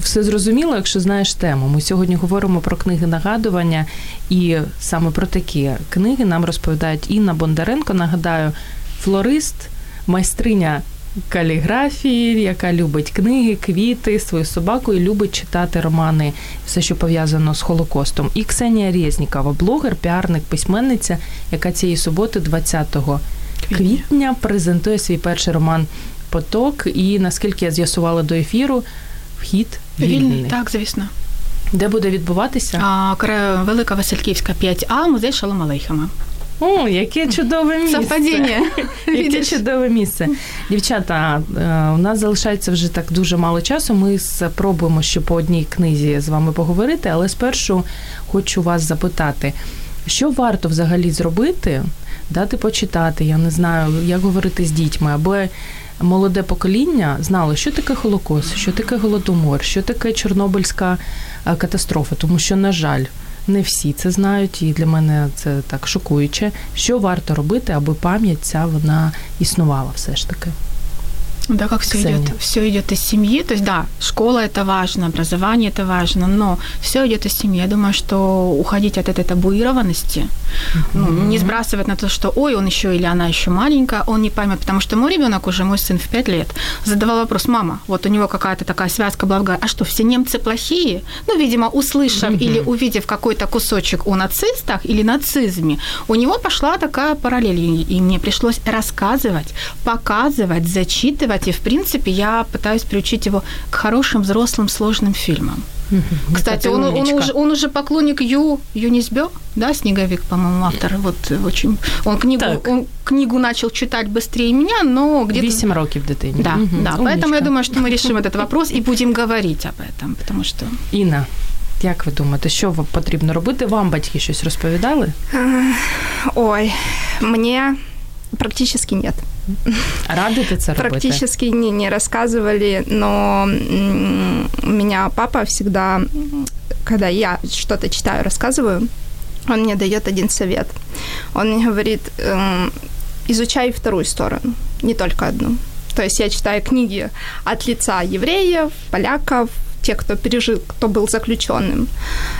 все зрозуміло, якщо знаєш тему. Ми сьогодні говоримо про книги нагадування, і саме про такі книги нам розповідають Інна Бондаренко. Нагадаю, флорист, майстриня каліграфії, яка любить книги, квіти, свою собаку і любить читати романи, все, що пов'язано з Холокостом. І Ксенія Резнікова, блогер, піарник, письменниця, яка цієї суботи, 20 квітня, презентує свій перший роман Поток. І наскільки я з'ясувала до ефіру, вхід вільний. Вільний, Так, звісно. Де буде відбуватися? А, Велика Васильківська 5А, музей Шалом Алейхама. О, яке чудове місце. Совпадіння. Яке чудове місце. Дівчата, е, у нас залишається вже так дуже мало часу. Ми спробуємо ще по одній книзі з вами поговорити, але спершу хочу вас запитати, що варто взагалі зробити, дати почитати, я не знаю, як говорити з дітьми, аби молоде покоління знало, що таке Холокост, що таке Голодомор, що таке Чорнобильська е, катастрофа, тому що, на жаль, не всі це знають, і для мене це так шокуюче. Що варто робити, аби пам'ять ця вона існувала все ж таки? Да, как все идет, все идет из семьи. То есть, да, школа это важно, образование это важно, но все идет из семьи. Я думаю, что уходить от этой табуированности, mm-hmm. ну, не сбрасывать на то, что ой, он еще или она еще маленькая, он не поймет, потому что мой ребенок уже, мой сын в 5 лет, задавал вопрос, мама, вот у него какая-то такая связка была, а что, все немцы плохие? Ну, видимо, услышав mm-hmm. или увидев какой-то кусочек о нацистах или нацизме, у него пошла такая параллель, и мне пришлось рассказывать, показывать, зачитывать, и, в принципе, я пытаюсь приучить его к хорошим, взрослым, сложным фильмам. Кстати, он, он, уже, он уже поклонник Ю, Юнисбё, да, Снеговик, по-моему, автор. Вот очень. Он книгу, он книгу начал читать быстрее меня, но где-то... 8 років дитині. Да, угу. да. Поэтому я думаю, что мы решим этот вопрос и будем говорить об этом, потому что... Інна, як ви думаєте, що вам потрібно робити? Вам батьки щось розповідали? Ой, мне практически нет. Радите це робити? Практически не, не рассказывали, но у меня папа всегда, когда я что-то читаю, рассказываю, он мне дает один совет. Он мне говорит, эм, изучай вторую сторону, не только одну. То есть я читаю книги от лица евреев, поляков, тех, кто пережил, кто был заключенным.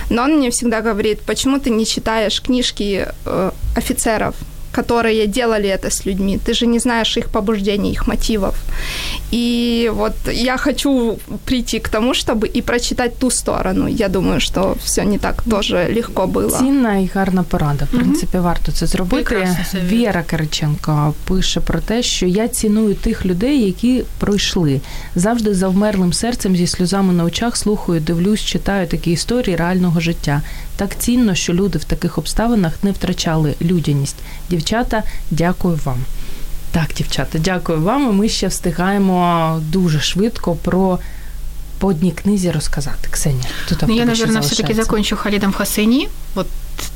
Но он мне всегда говорит, почему ты не читаешь книжки э, офицеров, которые делали это с людьми. Ты же не знаешь их побуждений, их мотивов. И вот я хочу прийти к тому, чтобы и прочитать ту сторону. Я думаю, що все не так тоже легко було. Цінна і гарна порада. В принципі, варто це зробити. Віра Кириченко пише про те, що я ціную тих людей, які пройшли. Завжди за вмерлим серцем зі сльозами на очах слухаю, дивлюсь, читаю такі історії реального життя. Так цінно, що люди в таких обставинах не втрачали людяність. Дівчата, дякую вам. Так, дівчата, дякую вам. Ми ще встигаємо дуже швидко про по одній книзі розказати. Ксенія, тут ну, я, наверное, все-таки закончу Халидом Хасейни. Вот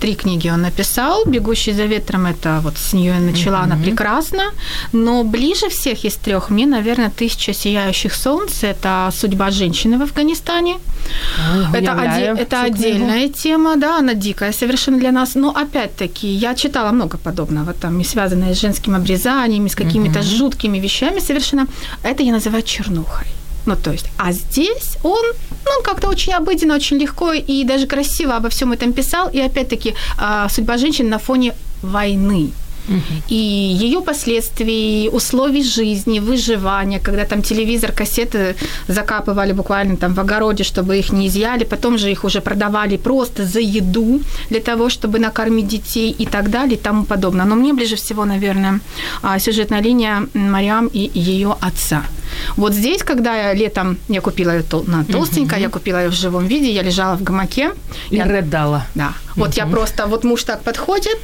три книги он написал. «Бегущий за ветром» — это вот с нее я начала, mm-hmm. она прекрасна. Но ближе всех из трех мне, наверное, «Тысяча сияющих солнц» — это «Судьба женщины в Афганистане». Oh, это оде- это отдельная тема, да, она дикая совершенно для нас. Но опять-таки я читала много подобного, там, и связанное с женским обрезанием, и с какими-то mm-hmm. жуткими вещами совершенно. Это я называю чернухой. Ну, то есть, а здесь он, ну, как-то очень обыденно, очень легко и даже красиво обо всем этом писал. И опять-таки, а, судьба женщин на фоне войны. И ее последствий, условий жизни, выживания, когда там телевизор, кассеты закапывали буквально там в огороде, чтобы их не изъяли, потом же их уже продавали просто за еду для того, чтобы накормить детей и так далее и тому подобное. Но мне ближе всего, наверное, а, сюжетная линия Мариам и ее отца. Вот здесь, когда я летом, я купила ее на толстенько, я купила ее в живом виде, я лежала в гамаке. И я рыдала. Да. Вот я просто, вот муж так подходит,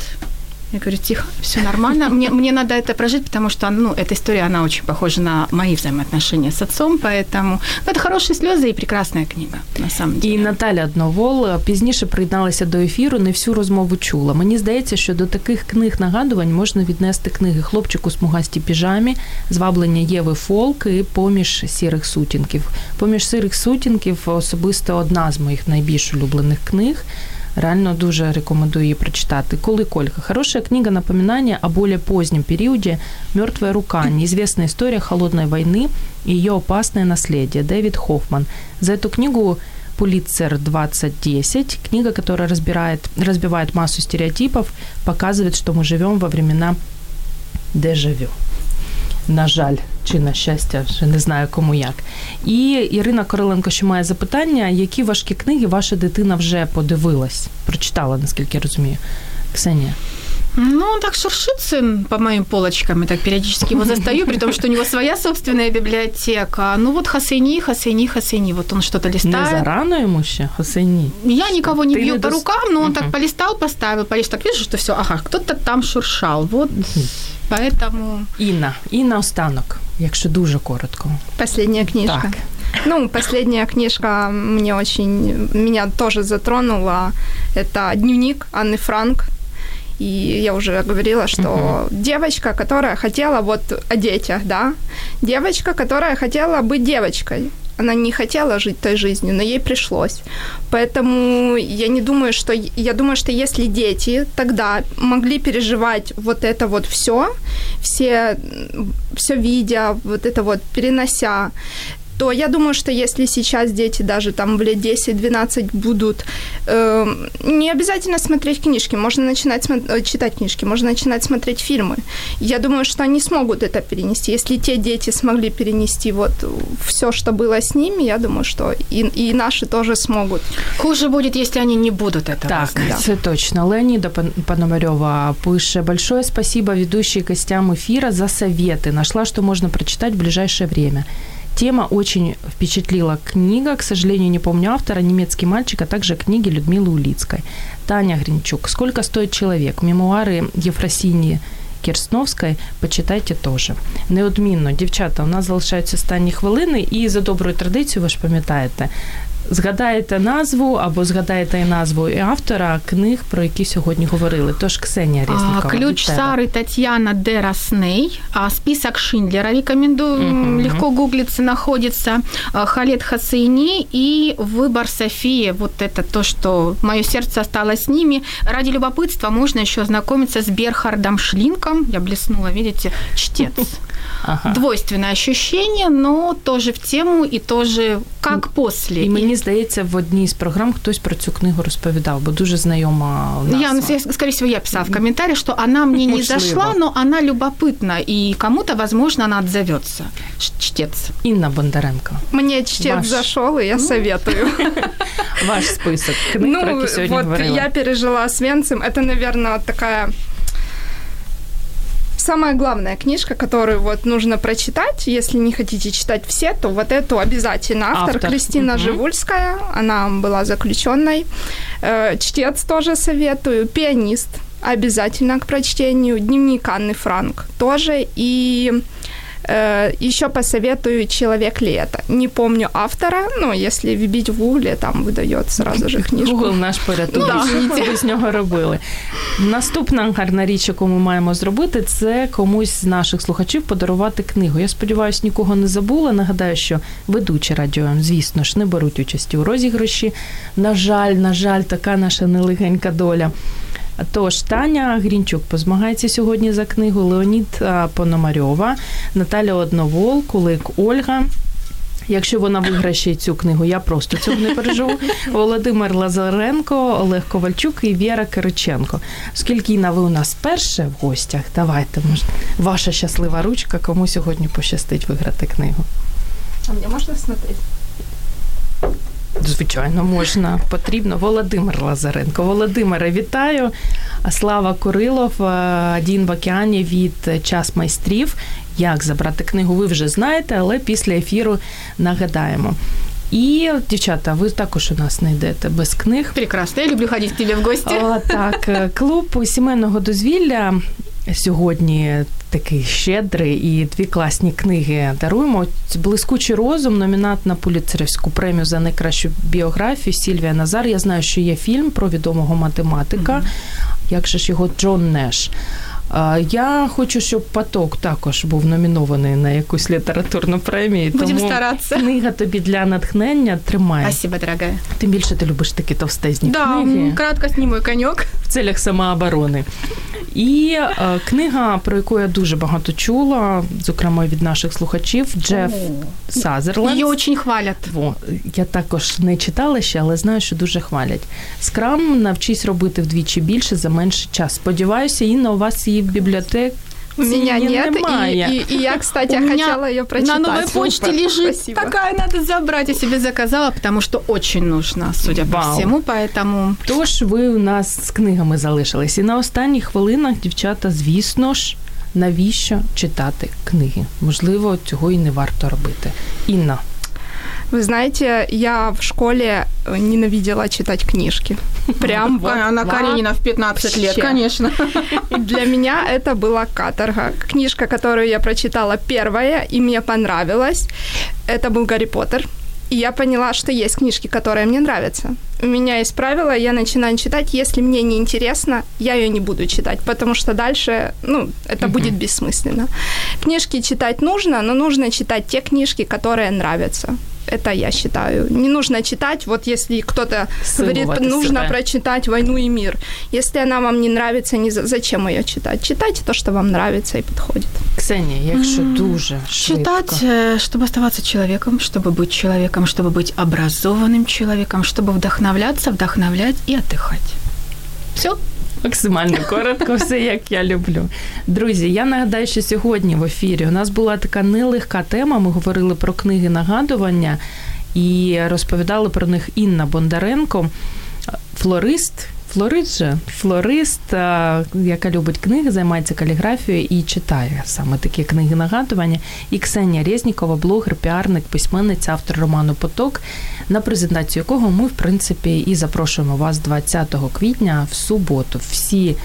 я говорю, тихо, все нормально. Мне, мне надо это прожить, потому что, ну, эта история, она очень похожа на мои взаимоотношения с отцом, поэтому ну, это хорошие слезы и прекрасная книга, на самом деле. І Наталя Одновол пізніше приєдналася до ефіру, не всю розмову чула. Мені здається, що до таких книг нагадувань можна віднести книги Хлопчику смугасті піжамі, зваблення Єви Фолк і поміж сірих сутінків. Поміж сірих сутінків особисто одна з моїх найбільш улюблених книг. Реально дуже рекомендую її прочитати. Коли Колька. Хорошая книга напоминания о более позднем периоде «Мертвая рука. Неизвестная история холодной войны и ее опасное наследие». Дэвид Хоффман. За эту книгу Пулитцер 2010, книга, которая разбирает, разбивает массу стереотипов, показывает, что мы живем во времена дежавю на жаль, чи на щастя, вже не знаю кому як. І Ірина Короленко ще має запитання, які важкі книги ваша дитина вже подивилась, прочитала, наскільки я розумію. Ксенія. Ну, он так шуршит сын по моим полочкам, и так периодически его застаю, при том, что у него своя собственная библиотека. Ну вот Хасейни, Хасейни, Хасейни, вот он что-то листает. Не зарано ему еще Хасейни? Я никого не Ты бью не по дос... рукам, но он uh-huh. так полистал, поставил, полистал, так вижу, что все, ага, кто-то там шуршал, вот Поэтому... Інна, і наостанок, якщо дуже коротко. Последняя книжка. Так. Ну, последняя книжка мне очень, меня тоже затронула. Это дневник Анны Франк. И я уже говорила, что uh-huh. девочка, которая хотела вот о детях, да, девочка, которая хотела быть девочкой, она не хотела жить той жизнью, но ей пришлось. Поэтому я не думаю, что... Я думаю, что если дети тогда могли переживать вот это вот все, все, все видя, вот это вот перенося, то я думаю, что если сейчас дети даже там в лет 10-12 будут э, не обязательно смотреть книжки, можно начинать смо- э, читать книжки, можно начинать смотреть фильмы. Я думаю, что они смогут это перенести. Если те дети смогли перенести вот все, что было с ними, я думаю, что и, и наши тоже смогут. Хуже будет, если они не будут этого Так, знать. це точно. Леонида Пономарёва пише, большое спасибо ведущей гостям эфира за советы. Нашла, что можно прочитать в ближайшее время. Тема очень впечатлила. Книга, к сожалению, не помню автора, немецкий мальчик, а также книги Людмилы Улицкой. Таня Гринчук. «Сколько стоит человек?» Мемуары Ефросинии Кірсновської почитайте теж. Неодмінно, дівчата, у нас залишаються останні хвилини, і за доброю традицією, ви ж пам'ятаєте, згадаєте назву або згадаєте і назву і автора книг, про які сьогодні говорили. Тож Ксенія Резнікова. А, Ключ Сары Татьяна Дерасней. А список Шиндлера рекомендую. Угу. Легко гуглится, находится. Халет Хасейни и выбор Софии. Вот это то, что мое сердце осталось с ними. Ради любопытства можно еще ознакомиться с Берхардом Шлинком. Я блеснула, видите, чтец. Ага. Двойственное ощущение, но тоже в тему і тоже как после. І мені здається, в одній з програм хтось про цю книгу розповідав, бо дуже знайома назва. Я, скорее всего, я писала в комментариях, что она мне не зашла, но она любопытна, и кому-то, возможно, она отзовется. Чтец. Инна Бондаренко. Мне чтец Ваш... зашел, и я советую. Ваш список книг, ну, про які сьогодні вот говорила. я пережила с Венцем. Это, наверное, такая самая главная книжка, которую вот нужно прочитать, если не хотите читать все, то вот эту обязательно. Автор, Автор. Кристина угу. Живульская, она была заключенной. Э, чтец тоже советую. Пианист обязательно к прочтению. Дневник Анны Франк тоже. И Еще посоветую «Человек ли это?». Не помню автора, но если вбить в гугле, там видають сразу же книжку. Гугл наш порятунок, ну, да. з нього робили. Наступна гарна річ, яку ми маємо зробити, це комусь з наших слухачів подарувати книгу. Я сподіваюся, нікого не забула. Нагадаю, що ведучі радіо, звісно ж, не беруть участі у розіграші. На жаль, на жаль, така наша нелегенька доля. Тож Таня Грінчук позмагається сьогодні за книгу Леонід Пономарьова, Наталя Одновол, Кулик Ольга. Якщо вона виграє ще цю книгу, я просто цього не переживу. Володимир Лазаренко, Олег Ковальчук і Віра Кириченко. Оскільки Інна, ви у нас перше в гостях, давайте може, ваша щаслива ручка, кому сьогодні пощастить виграти книгу. А мені можна смотрети? Звичайно, можна, потрібно. Володимир Лазаренко. Володимире, вітаю. Слава Курилов, Дін в океані від час майстрів. Як забрати книгу, ви вже знаєте, але після ефіру нагадаємо. І, дівчата, ви також у нас не йдете без книг. Прекрасно, я люблю ходити тебе в гості. О, так, клуб сімейного дозвілля сьогодні такий щедрий і дві класні книги даруємо. Блискучий розум, номінат на Пуліцерівську премію за найкращу біографію Сільвія Назар. Я знаю, що є фільм про відомого математика. Mm-hmm. Як же ж його Джон Неш? Я хочу, щоб поток також був номінований на якусь літературну премію. Будемо старатися. Книга тобі для натхнення тримає. Спасибо, дорогая. Тим більше ти любиш такі товстезні да, книги. кратко зніму коньок. В целях самооборони. І е, книга, про яку я дуже багато чула, зокрема від наших слухачів, Джеф Сазерленд. Її дуже хвалять. Во, я також не читала ще, але знаю, що дуже хвалять. Скрам навчись робити вдвічі більше за менший час. Сподіваюся, Інна, у вас її в бібліотеці у меня нет, и, и, и я, кстати, у хотела ее прочитать. На новой почте лежит Спасибо. такая, надо забрать. Я себе заказала, потому что очень нужна, судя Вау. по всему, поэтому... Тож ви у нас з книгами залишились. І на останніх хвилинах, дівчата, звісно ж, навіщо читати книги? Можливо, цього і не варто робити. Інна. Вы знаете, я в школе ненавидела читать книжки. Прям вот. Она Каренина в 15 лет, конечно. Для меня это была каторга. Книжка, которую я прочитала первая, и мне понравилась, это был Гарри Поттер. И я поняла, что есть книжки, которые мне нравятся. У меня есть правило, я начинаю читать, если мне не интересно, я ее не буду читать, потому что дальше, ну, это uh-huh. будет бессмысленно. Книжки читать нужно, но нужно читать те книжки, которые нравятся. Это я считаю. Не нужно читать, вот если кто-то говорит, нужно себя. прочитать «Войну и мир». Если она вам не нравится, не зачем ее читать? Читайте то, что вам нравится и подходит. Ксения, якщо mm-hmm. дуже Читать, швидко. чтобы оставаться человеком, чтобы быть человеком, чтобы быть образованным человеком, чтобы вдохновляться, вдохновлять и отдыхать. Все. Максимально коротко, все як я люблю. Друзі, я нагадаю, що сьогодні в ефірі у нас була така нелегка тема. Ми говорили про книги нагадування і розповідали про них Інна Бондаренко, флорист. Флорист же, флорист, яка любить книги, займається каліграфією і читає саме такі книги нагадування. І Ксенія Резнікова, блогер, піарник, письменниця, автор роману Поток, на презентацію якого ми, в принципі, і запрошуємо вас 20 квітня в суботу. Всі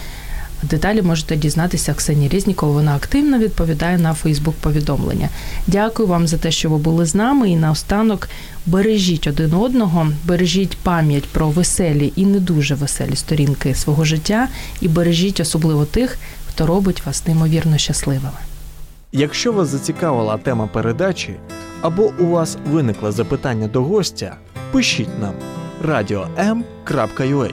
Деталі можете дізнатися Ксенії Резнікова. Вона активно відповідає на Фейсбук-повідомлення. Дякую вам за те, що ви були з нами. І наостанок бережіть один одного, бережіть пам'ять про веселі і не дуже веселі сторінки свого життя, і бережіть особливо тих, хто робить вас неймовірно щасливими. Якщо вас зацікавила тема передачі або у вас виникло запитання до гостя, пишіть нам radio.m.ua